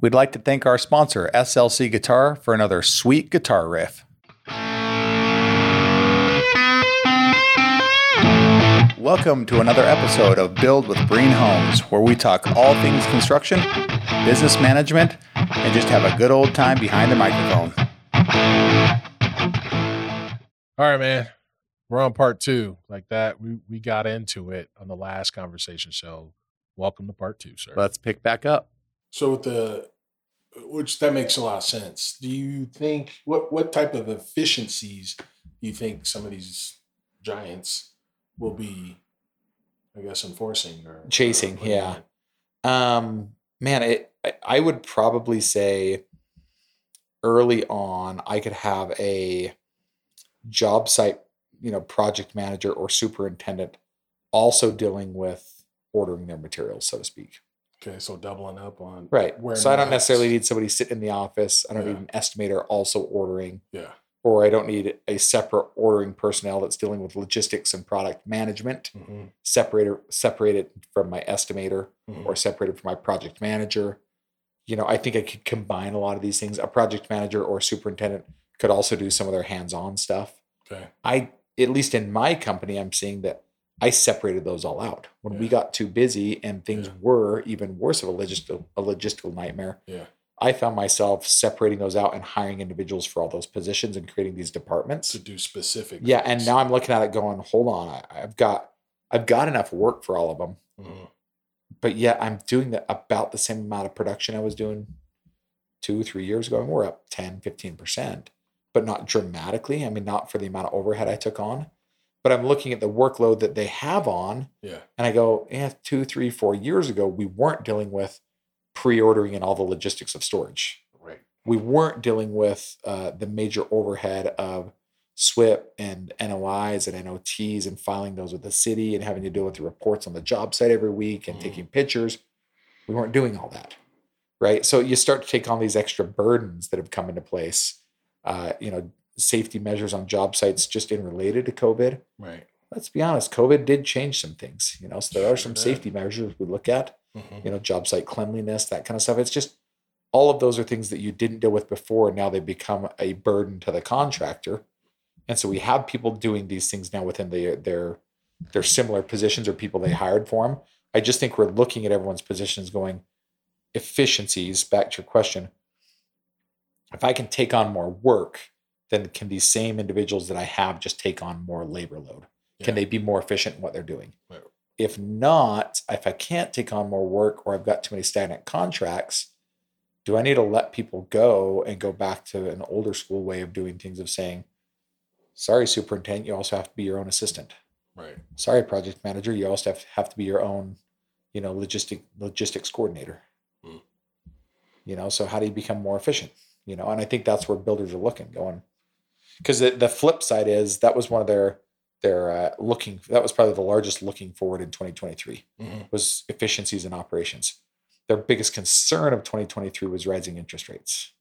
We'd like to thank our sponsor, SLC Guitar, for another sweet guitar riff. Welcome to another episode of Build with Breen Homes, where we talk all things construction, business management, and just have a good old time behind the microphone. All right, man. We're on part two. Like that, we we got into it on the last conversation. So, welcome to part two, sir. Let's pick back up. So with the which that makes a lot of sense. Do you think what what type of efficiencies do you think some of these giants will be I guess enforcing or Chasing, or yeah. Um, man, it, I- I would probably say early on, I could have a job site, you know, project manager or superintendent also dealing with ordering their materials, so to speak. Okay, so doubling up on Right. so I don't necessarily need somebody sitting in the office. I don't Yeah. need an estimator also ordering, Yeah. or I don't need a separate ordering personnel that's dealing with logistics and product management. hmm Separated separated from my estimator Mhm. or separated from my project manager. You know, I think I could combine a lot of these things. A project manager or superintendent could also do some of their hands-on stuff. Okay. I at least in my company, I'm seeing that I separated those all out when we got too busy and things Yeah. were even worse of a logistical a logistical nightmare. Yeah. I found myself separating those out and hiring individuals for all those positions and creating these departments. To do specific. Yeah, and now I'm looking at it going, hold on, I, I've got I've got enough work for all of them Mhm. but yet I'm doing the, about the same amount of production I was doing two, three years ago. And we're up 10, 15%, but not dramatically. I mean, not for the amount of overhead I took on, but I'm looking at the workload that they have on. Yeah. And I go, yeah, two, three, four years ago, we weren't dealing with pre ordering and all the logistics of storage. Right. We weren't dealing with uh, the major overhead of SWPPP and NOIs and NOTs and filing those with the city and having to deal with the reports on the job site every week and Mhm. taking pictures. We weren't doing all that. Right. So you start to take on these extra burdens that have come into place. Uh, you know, safety measures on job sites just in related to COVID. Right. Let's be honest, COVID did change some things. You know, so there are some did. safety measures we look at Mhm. you know, job site cleanliness, that kind of stuff. It's just all of those are things that you didn't deal with before. And now they become a burden to the contractor. And so we have people doing these things now within the, their their similar positions or people they hired for them. I just think we're looking at everyone's positions going efficiencies. Back to your question, if I can take on more work, then can these same individuals that I have just take on more labor load? Can they be more efficient in what they're doing? Right. If not, if I can't take on more work or I've got too many stagnant contracts, do I need to let people go and go back to an older school way of doing things of saying, sorry, superintendent, you also have to be your own assistant. Right. Sorry, project manager, you also have, have to be your own, you know, logistic logistics coordinator. Hmm. You know, so how do you become more efficient? You know, and I think that's where builders are looking, going, because the, the flip side is that was one of their their uh, looking that was probably the largest looking forward in 2023 Mhm. was efficiencies in operations. Their biggest concern of 2023 was rising interest rates,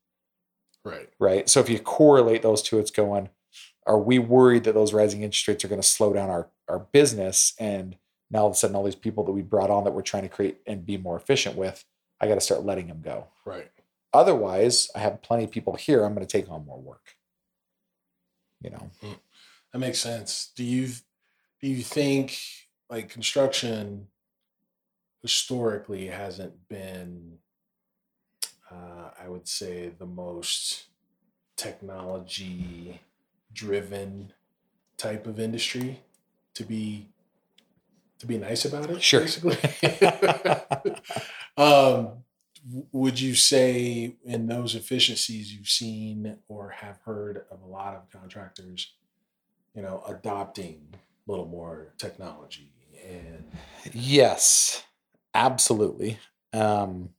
Right. right? So if you correlate those two, it's going, are we worried that those rising interest rates are going to slow down our, our business? And now all of a sudden, all these people that we brought on that we're trying to create and be more efficient with, I got to start letting them go. Right. Otherwise, I have plenty of people here. I'm going to take on more work. You know, That makes sense. Do you do you think like construction historically hasn't been uh, I would say the most technology driven type of industry to be to be nice about it Sure. basically um would you say in those efficiencies you've seen or have heard of a lot of contractors you know adopting a little more technology and Yes, absolutely. Um,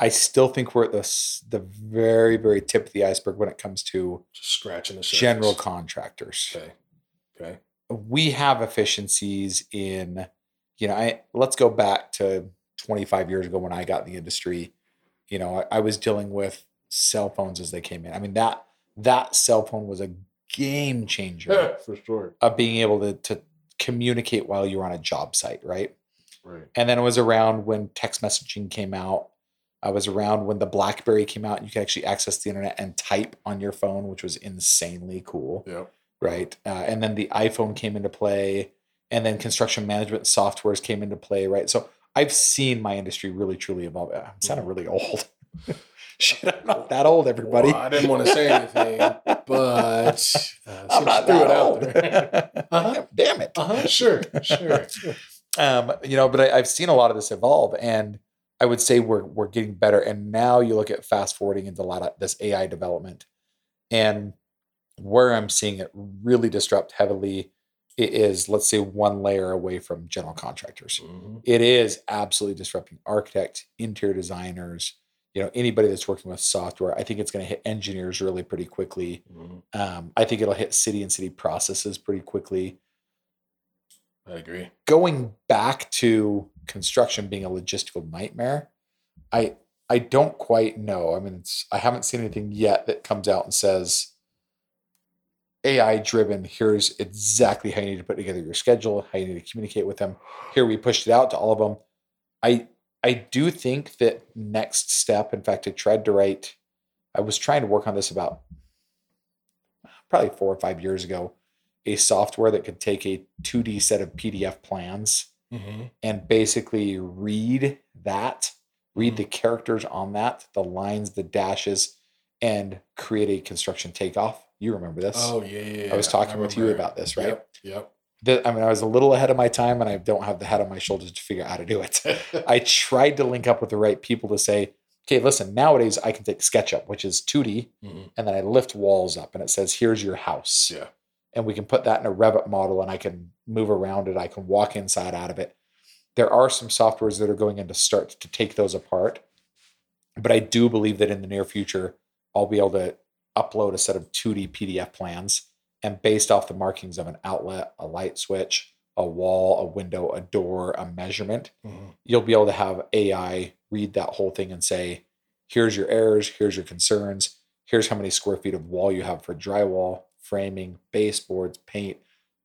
I still think we're at the the very very tip of the iceberg when it comes to just scratching the surface. general contractors. okay okay We have efficiencies in, you know, I let's go back to 25 years ago when I got in the industry. You know, I, I was dealing with cell phones as they came in. I mean that that cell phone was a game changer for sure of being able to to communicate while you were on a job site, right? right And then it was around when text messaging came out I was around when the BlackBerry came out and you could actually access the internet and type on your phone, which was insanely cool, Yep. right? Uh, and then the iPhone came into play, and then construction management softwares came into play, right? So I've seen my industry really truly evolve. I'm sounding really old. Shit, I'm not that old, everybody. Well, I didn't want to say anything, but uh, I'm not you that it out old. Uh-huh. Damn it. Uh-huh, sure, sure. um, you know, but I, I've seen a lot of this evolve, and I would say we're we're getting better. And now you look at fast forwarding into a lot of this AI development, and where I'm seeing it really disrupt heavily it is, let's say, one layer away from general contractors. Mhm. It is absolutely disrupting architects, interior designers, you know, anybody that's working with software. I think it's going to hit engineers really pretty quickly. Mhm. Um, I think it'll hit city and city processes pretty quickly I agree. going back to construction being a logistical nightmare, I I don't quite know. I mean, it's, I haven't seen anything yet that comes out and says AI driven. Here's exactly how you need to put together your schedule, how you need to communicate with them. Here we pushed it out to all of them. I I do think that next step. In fact, I tried to write. I was trying to work on this about probably four or five years ago a software that could take a 2D set of PDF plans Mm-hmm. and basically read that, read the characters on that, the lines, the dashes, and create a construction takeoff. You remember this? Oh yeah, yeah, yeah. I was talking with you about this, right? Yep. The- I mean, I was a little ahead of my time and I don't have the head on my shoulders to figure out how to do it. I tried to link up with the right people to say, okay, listen, nowadays I can take SketchUp, which is 2D, Mhm. and then I lift walls up and it says, here's your house Yeah. and we can put that in a Revit model and I can move around it. I can walk inside out of it. There are some softwares that are going in to start to take those apart. But I do believe that in the near future, I'll be able to upload a set of 2D PDF plans and based off the markings of an outlet, a light switch, a wall, a window, a door, a measurement, Mhm. you'll be able to have AI read that whole thing and say, here's your errors, here's your concerns, here's how many square feet of wall you have for drywall, framing, baseboards, paint,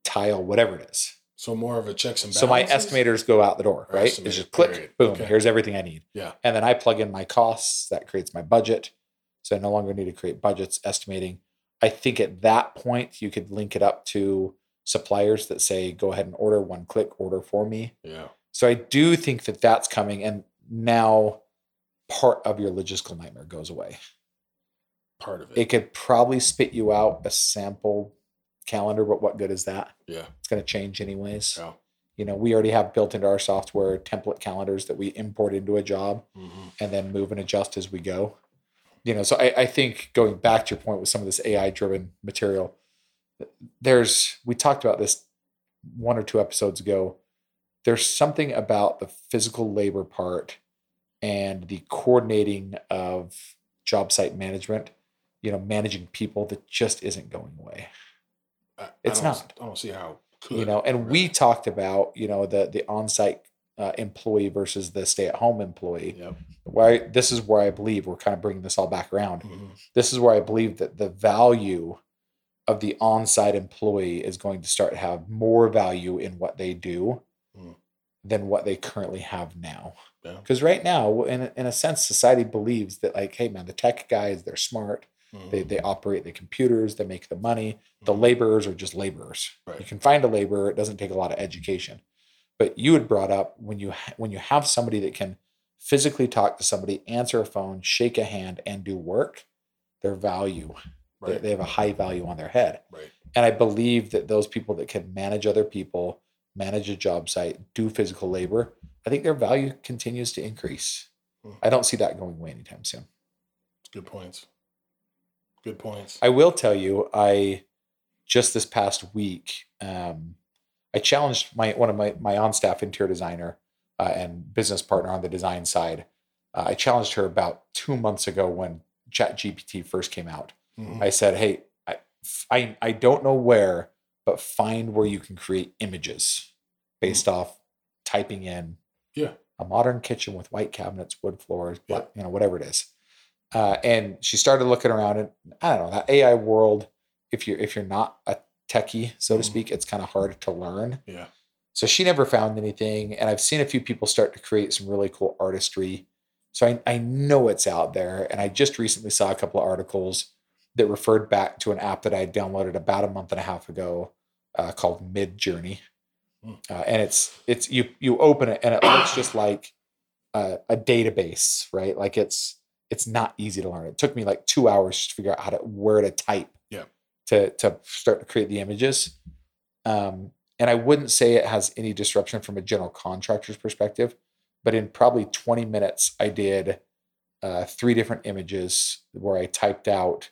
tile, whatever it is. So more of a checks and balances. So my estimators go out the door, right? It's just click, period. boom, Okay. here's everything I need. Yeah. And then I plug in my costs, that creates my budget. So I no longer need to create budgets, estimating. I think at that point, you could link it up to suppliers that say, go ahead and order one click, order for me. Yeah. So I do think that that's coming. And now part of your logistical nightmare goes away. Part of it. It could probably spit you out a sample calendar, but what good is that? yeah. It's going to change anyways. Yeah. You know, we already have built into our software template calendars that we import into a job hmm and then move and adjust as we go. You know, so I, I think going back to your point with some of this AI driven material, there's, we talked about this one or two episodes ago. There's something about the physical labor part and the coordinating of job site management, you know, managing people that just isn't going away. I, It's I don't. I don't see how. Could, you know and we talked about you know the the on-site uh, employee versus the stay-at-home employee Yep. why this is where i believe we're kind of bringing this all back around Mhm. this is where i believe that the value of the on-site employee is going to start to have more value in what they do Mm. than what they currently have now Yeah. because right now in, a- in a sense society believes that like hey man the tech guys they're smart Mhm. they, they operate the computers they make the money the Mhm. laborers are just laborers you can find a laborer it doesn't take a lot of education but you had brought up when you ha- when you have somebody that can physically talk to somebody answer a phone shake a hand and do work their value they, Right. they have a high value on their head Right. and i believe that those people that can manage other people manage a job site do physical labor i think their value continues to increase Hmm. i don't see that going away anytime soon Good points. Good points. I will tell you, I just this past week, um, I challenged my one of my my on staff interior designer uh, and business partner on the design side. Uh, I challenged her about two months ago when ChatGPT first came out. Mhm. I said, "Hey, I, I I don't know where, but find where you can create images based off typing in Yeah. a modern kitchen with white cabinets, wood floors, Yeah. but you know whatever it is." Uh, and she started looking around, and I don't know that AI world. If you're if you're not a techie, so to Mhm. speak, it's kind of hard to learn. Yeah. So she never found anything, and I've seen a few people start to create some really cool artistry So I, I know it's out there. And I just recently saw a couple of articles that referred back to an app that I downloaded about a month and a half ago uh, called Midjourney. Hmm. Uh, and it's it's you you open it and it looks just like a, a database, right? Like it's it's not easy to learn. It took me like two hours to figure out how to where to type. To to start to create the images. Um, and I wouldn't say it has any disruption from a general contractor's perspective, but in probably 20 minutes, I did uh, three different images where I typed out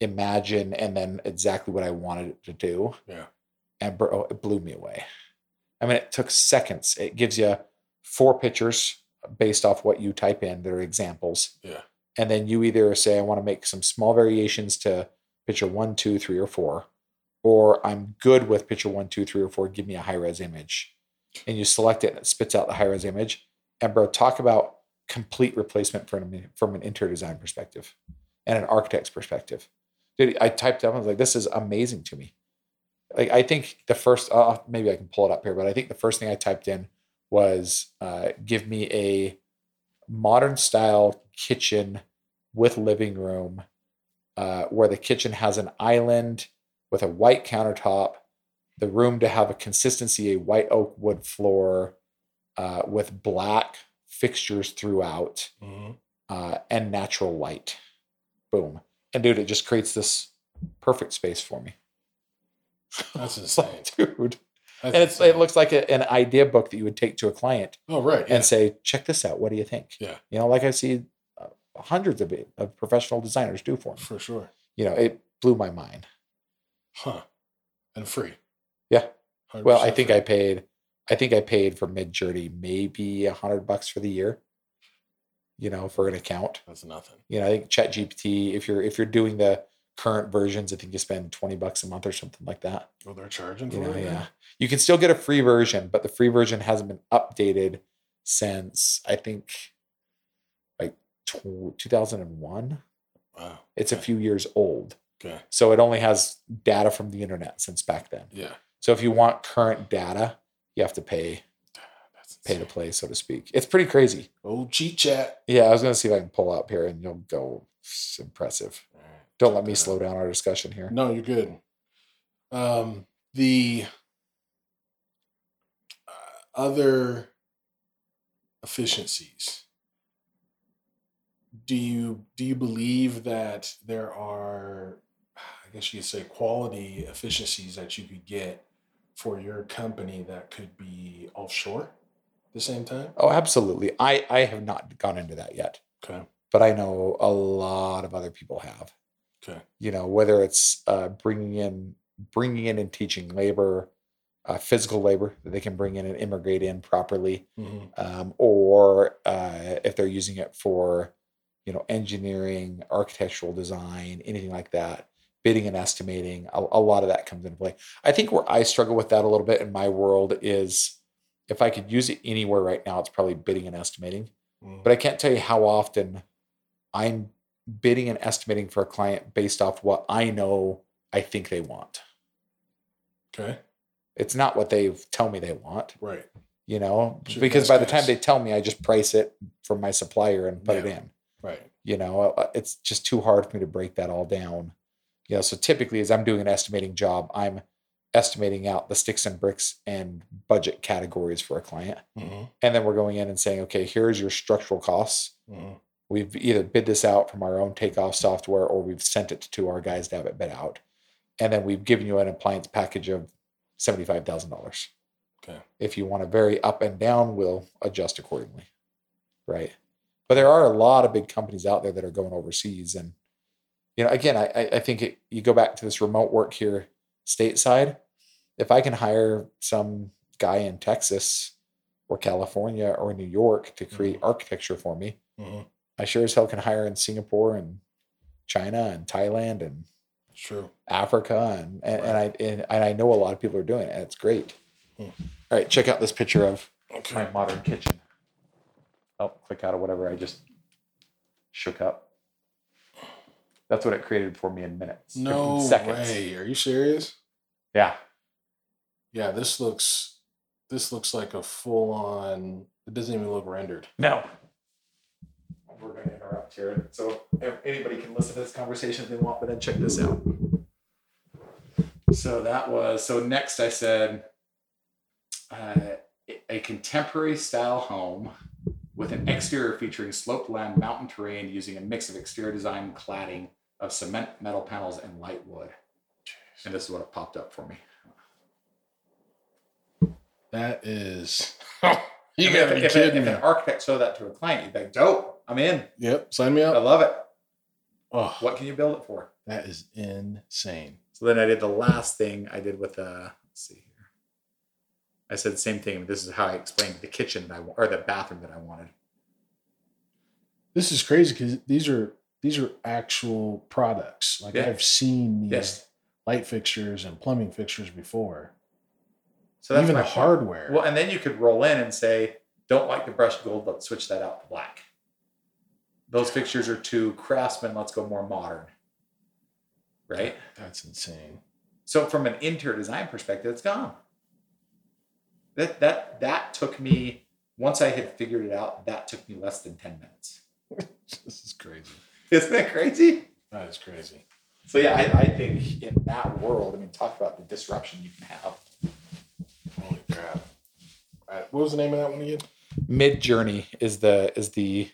imagine and then exactly what I wanted it to do. Yeah. And bro, it blew me away. I mean, it took seconds. It gives you four pictures based off what you type in. They're examples. Yeah. And then you either say, I want to make some small variations to picture one, two, three, or four, or I'm good with picture one, two, three, or four. Give me a high res image. And you select it and it spits out the high res image. And bro, talk about complete replacement from, an- from an interior design perspective and an architect's perspective. Dude, I typed up, I was like, this is amazing to me. Like, I think the first, uh, maybe I can pull it up here, but I think the first thing I typed in was uh, give me a modern style kitchen with living room uh, where the kitchen has an island with a white countertop, the room to have a consistency, a white oak wood floor uh, with black fixtures throughout Mhm. uh, and natural light. Boom. And dude, it just creates this perfect space for me. That's insane. dude. That's And it's, insane. it looks like a, an idea book that you would take to a client oh right. Yeah. and say, check this out. What do you think? Yeah. You know, like I see hundreds of, it, of professional designers do for me. for sure. You know, it blew my mind. Huh. And free. Yeah. Well, I think free. I paid, I think I paid for Midjourney maybe a hundred bucks for the year. You know, for an account. That's nothing. You know, I think ChatGPT. If you're if you're doing the current versions, I think you spend twenty bucks a month or something like that. Oh, they're charging You for know, it. yeah. You can still get a free version, but the free version hasn't been updated since I think tw- 2001. Wow. It's a few years old. Okay. So it only has data from the internet since back then. Yeah. So if you want current data, you have to pay pay to play, so to speak. It's pretty crazy. Old cheat chat. Yeah, I was gonna see if I can pull up here and you'll go "It's impressive. Right, Don't let me slow down our discussion here. No, you're good. Um, the uh, other efficiencies. Do you do you believe that there are, I guess you could say, quality efficiencies that you could get for your company that could be offshore at the same time? Oh, absolutely. I I have not gone into that yet, Okay. but I know a lot of other people have. Okay. You know, whether it's uh, bringing in bringing in and teaching labor, uh, physical labor that they can bring in and immigrate in properly, hmm um, or uh, if they're using it for, you know, engineering, architectural design, anything like that, bidding and estimating, a, a lot of that comes into play. I think where I struggle with that a little bit in my world is if I could use it anywhere right now, it's probably bidding and estimating. But I can't tell you how often I'm bidding and estimating for a client based off what I know I think they want. Okay. It's not what they tell me they want Right. you know because by the time they tell me i just price it from my supplier and put it in. You know Uh, it's just too hard for me to break that all down. You know so typically as i'm doing an estimating job i'm estimating out the sticks and bricks and budget categories for a client. Hmm and then we're going in and saying okay here's your structural costs. Hmm we've either bid this out from our own takeoff software or we've sent it to our guys to have it bid out. And then we've given you an appliance package of $75000 Okay. if you want to vary up and down, we'll adjust accordingly. Right. But there are a lot of big companies out there that are going overseas. And, you know, again, I, I think it, you go back to this remote work here stateside. If I can hire some guy in Texas or California or New York to create architecture for me, hmm I sure as hell can hire in Singapore and China and Thailand and It's true. Africa, and and, and I and, and I know a lot of people are doing it, and it's great. Hmm. All right, check out this picture of Okay. my modern kitchen. Oh, click out of whatever I just shook up. That's what it created for me in minutes. No seconds. way. Are you serious? Yeah, Yeah, this looks this looks like a full on it doesn't even look rendered. no, we're going to interrupt here. So if anybody can listen to this conversation if they want, but then check this out. So that was so. Next, I said uh, a contemporary style home with an exterior featuring sloped land, mountain terrain, using a mix of exterior design cladding of cement, metal panels, and light wood. And this is what it popped up for me. That is. You you gotta if, be if, kidding if me. an architect showed that to a client, you'd be like, dope, I'm in. Yep, sign me up. I love it. Oh, What can you build it for? that is insane. So then I did the last thing I did with uh let's see. I said the same thing. This is how I explained the kitchen that I or the bathroom that I wanted. This is crazy because these are these are actual products. Like Yeah. I've seen these Yes. light fixtures and plumbing fixtures before. So that's Even the hardware. Well, and then you could roll in and say, don't like the brushed gold, let's switch that out to black. Those fixtures are too craftsman, let's go more modern. Right? That's insane. So from an interior design perspective, it's gone. That that that took me once I had figured it out, that took me less than 10 minutes. This is crazy. Isn't that crazy? That is crazy. So yeah, I, I think in that world, I mean, talk about the disruption you can have. Holy crap. All right, what was the name of that one again? Midjourney is the is the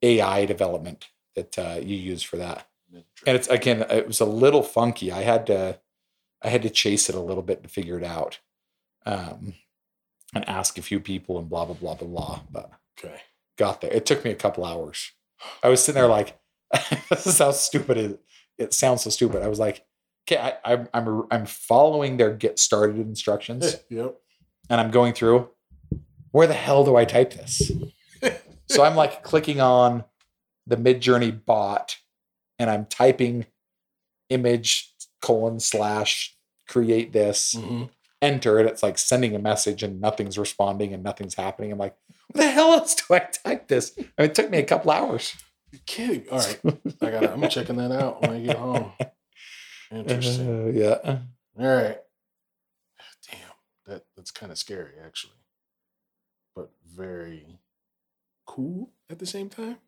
AI development that uh, you use for that, and it's again, it was a little funky. I had to I had to chase it a little bit to figure it out, um, and ask a few people and blah blah blah blah blah. But Okay. got there. It took me a couple hours. I was sitting there like, this is how stupid it, it sounds so stupid. I was like, okay, I, I'm I'm I'm following their get started instructions. yep. and I'm going through, where the hell do I type this? so I'm like clicking on the Midjourney bot and I'm typing image colon slash create this, Mhm. Enter, and it's like sending a message and nothing's responding and nothing's happening. I'm like, what the hell else do I type this? I mean, it took me a couple hours. You're kidding. All right. I got I'm checking that out when I get home. Interesting. Uh, yeah. All right. Damn. That that's kind of scary actually. But very cool at the same time.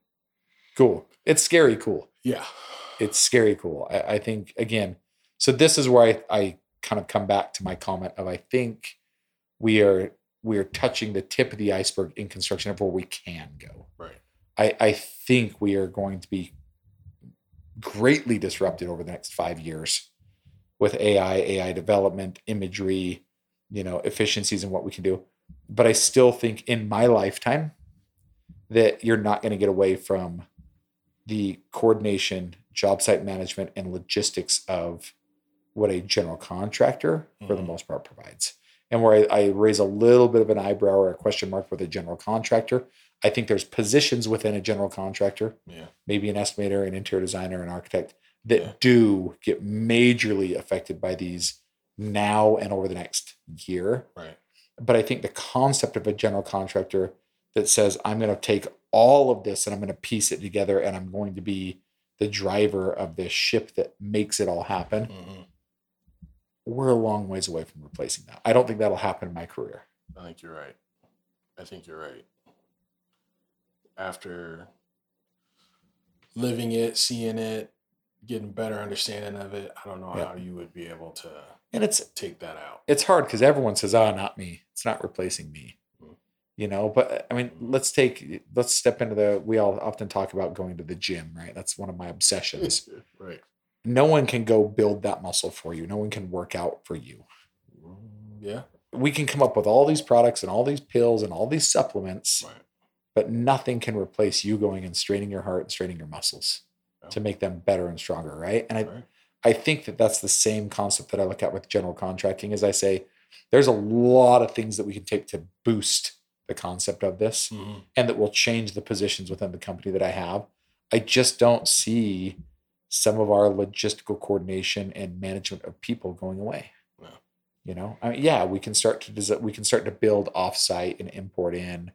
Cool. It's scary cool. Yeah. it's scary cool. I, I think again, so this is where I, I kind of come back to my comment of I think we are we are touching the tip of the iceberg in construction of where we can go. Right. I, I think we are going to be greatly disrupted over the next five years with AI, AI development, imagery, you know, efficiencies and what we can do. But I still think in my lifetime that you're not going to get away from the coordination, job site management, and logistics of what a general contractor, for the Mhm. most part, provides. And where I, I raise a little bit of an eyebrow or a question mark with a general contractor, I think there's positions within a general contractor, Yeah. maybe an estimator, an interior designer, an architect, that Yeah. do get majorly affected by these now and over the next year Right. but I think the concept of a general contractor that says I'm going to take all of this and I'm going to piece it together and I'm going to be the driver of this ship that makes it all happen. Mhm. We're a long ways away from replacing that. I don't think that'll happen in my career. I think you're right. I think you're right. After living it, seeing it, getting better understanding of it, I don't know Yeah. how you would be able to And it's take that out. it's hard because everyone says, "Oh, not me. It's not replacing me." Mm. You know, but uh, I mean, mm-hmm. let's take let's step into the. We all often talk about going to the gym, right? That's one of my obsessions. right. No one can go build that muscle for you. No one can work out for you. Mm, Yeah. we can come up with all these products and all these pills and all these supplements, Right. but nothing can replace you going and straining your heart and straining your muscles Yeah. to make them better and stronger, right? And I, Right. I think that that's the same concept that I look at with general contracting. As I say, there's a lot of things that we can take to boost the concept of this, Mhm. and that will change the positions within the company that I have. I just don't see some of our logistical coordination and management of people going away. You know, I mean, yeah, we can start to design, we can start to build offsite and import in.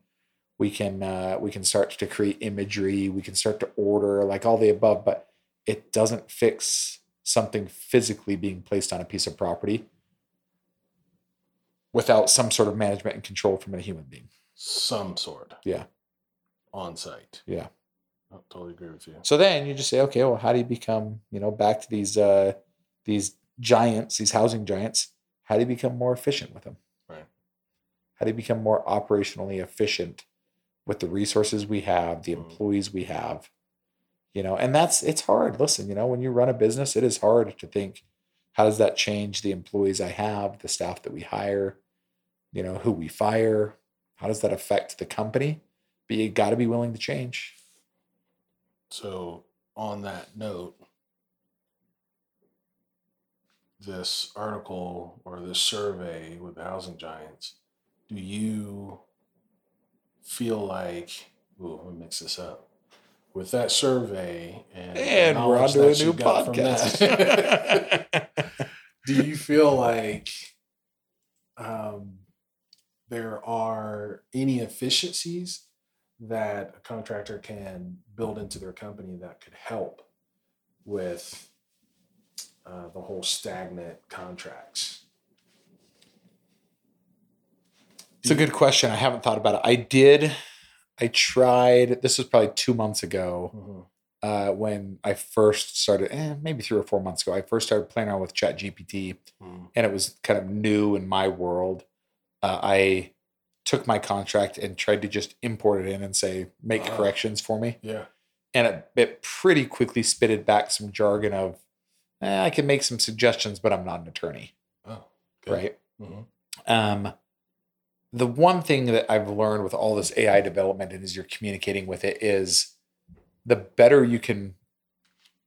We can uh, we can start to create imagery. We can start to order like all the above, but it doesn't fix something physically being placed on a piece of property without some sort of management and control from a human being. Some sort. Yeah. On site. Yeah. I totally agree with you. So then you just say, okay, well, how do you become, you know, back to these uh these giants, these housing giants? How do you become more efficient with them? Right. How do you become more operationally efficient with the resources we have, the Mm. employees we have? You know, and that's it's hard. Listen, you know, when you run a business, it is hard to think, how does that change the employees I have, the staff that we hire, you know, who we fire? How does that affect the company? But you got to be willing to change. So, on that note, this article or this survey with the housing giants, do you feel like, ooh, let me mix this up. With that survey and, And we're on to a new got from that, podcast. do you feel like um, there are any efficiencies that a contractor can build into their company that could help with uh, the whole stagnant contracts? It's a good question. I haven't thought about it. I did. I tried. This was probably two months ago Mhm. uh, when I first started. Eh, maybe three or four months ago. I first started playing around with ChatGPT, Mhm. and it was kind of new in my world. Uh, I took my contract and tried to just import it in and say make Ah. corrections for me, Yeah. and it, it pretty quickly spitted back some jargon of eh, I can make some suggestions, but I'm not an attorney, Oh, right? Mhm. um, the one thing that I've learned with all this AI development and as you're communicating with it is the better you can,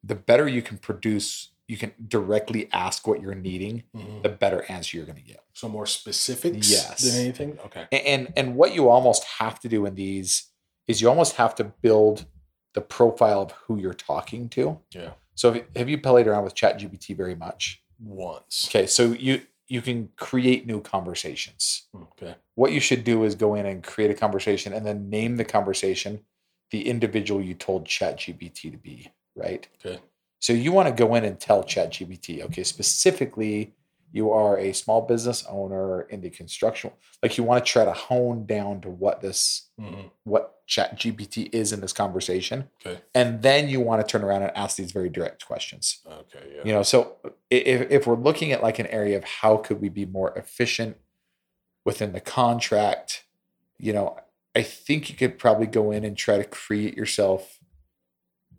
the better you can produce, you can directly ask what you're needing, Mhm. the better answer you're going to get. So more specifics Yes. than anything? Okay. A- And and what you almost have to do in these is you almost have to build the profile of who you're talking to. Yeah. So have you- have you played around with ChatGPT very much? Once. Okay, so you you can create new conversations. Okay. what you should do is go in and create a conversation and then name the conversation the individual you told ChatGPT to be, right? Okay. So you want to go in and tell ChatGPT, okay, specifically, you are a small business owner in the construction, like you want to try to hone down to what this, Mhm. what ChatGPT is in this conversation, Okay. and then you want to turn around and ask these very direct questions Okay. Yeah. you know so if, if we're looking at like an area of how could we be more efficient within the contract you know i think you could probably go in and try to create yourself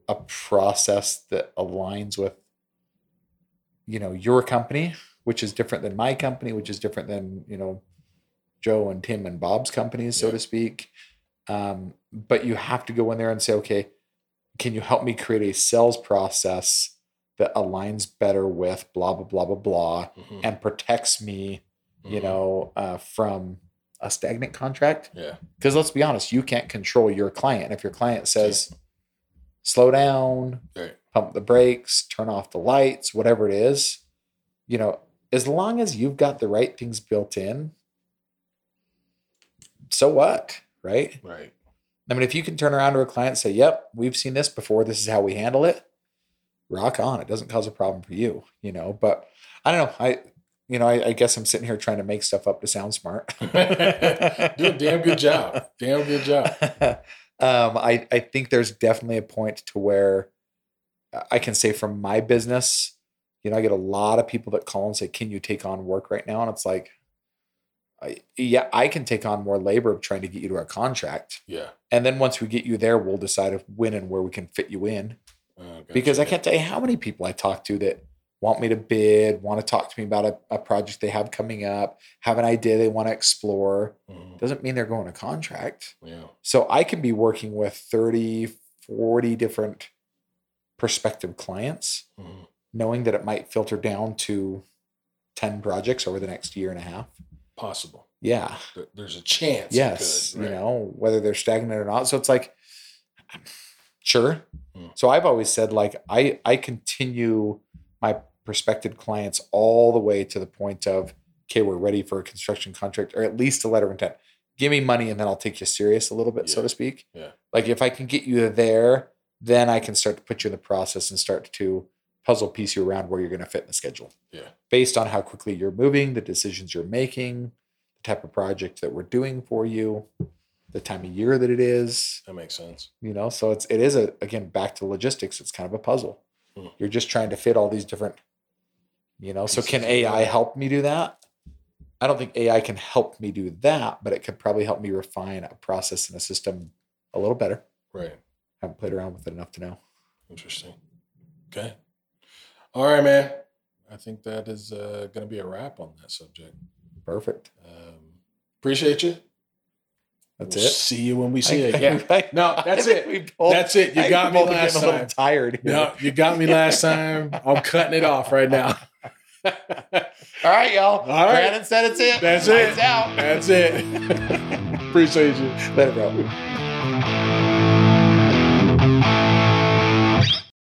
a process that aligns with you know your company which is different than my company which is different than you know joe and tim and bob's companies so Yeah. to speak um, but you have to go in there and say okay can you help me create a sales process that aligns better with blah blah blah blah blah Mhm. and protects me you Mhm. know uh, from a stagnant contract Yeah. because let's be honest you can't control your client if your client says slow down Right. pump the brakes turn off the lights whatever it is you know as long as you've got the right things built in so what right Right. I mean, if you can turn around to a client and say, "Yep, we've seen this before. This is how we handle it." Rock on. It doesn't cause a problem for you, you know. But I don't know. I, you know, I, I guess I'm sitting here trying to make stuff up to sound smart. Do a damn good job. Damn good job. um, I I think there's definitely a point to where I can say from my business, you know, I get a lot of people that call and say, "Can you take on work right now?" And it's like, I, yeah, I can take on more labor of trying to get you to our contract. Yeah. And then once we get you there, we'll decide if when and where we can fit you in. Oh, gotcha. Because I can't tell you how many people I talk to that want me to bid, want to talk to me about a, a project they have coming up, have an idea they want to explore. Mhm. Doesn't mean they're going to contract. Yeah. So I can be working with 30, 40 different prospective clients, Mhm. knowing that it might filter down to 10 projects over the next year and a half. Possible. Yeah. There's a chance. yes could, you know whether they're stagnant or not so it's like sure Mm. so i've always said like i i continue my prospective clients all the way to the point of okay we're ready for a construction contract or at least a letter of intent give me money and then i'll take you serious a little bit so to speak Yeah. like if i can get you there then i can start to put you in the process and start to puzzle piece you around where you're going to fit in the schedule Yeah. based on how quickly you're moving the decisions you're making the type of project that we're doing for you the time of year that it is, That makes sense. you know. So it's it is a again back to logistics. It's kind of a puzzle. Hmm. You're just trying to fit all these different, you know. So can. AI help me do that? I don't think AI can help me do that, but it could probably help me refine a process and a system a little better. Right. haven't played around with it enough to know. Interesting. Okay. All right, man. I think that is uh, going to be a wrap on that subject. Perfect. Um, appreciate you. That's We'll it. See you when we see I- again. I- No, that's it. both- That's it. You I got me last getting a little time. tired. here. No, you got me last time. I'm cutting it off right now. All right, y'all. All right. Brandon said it's it. That's Lights it. out. That's it. Appreciate you. Let it go.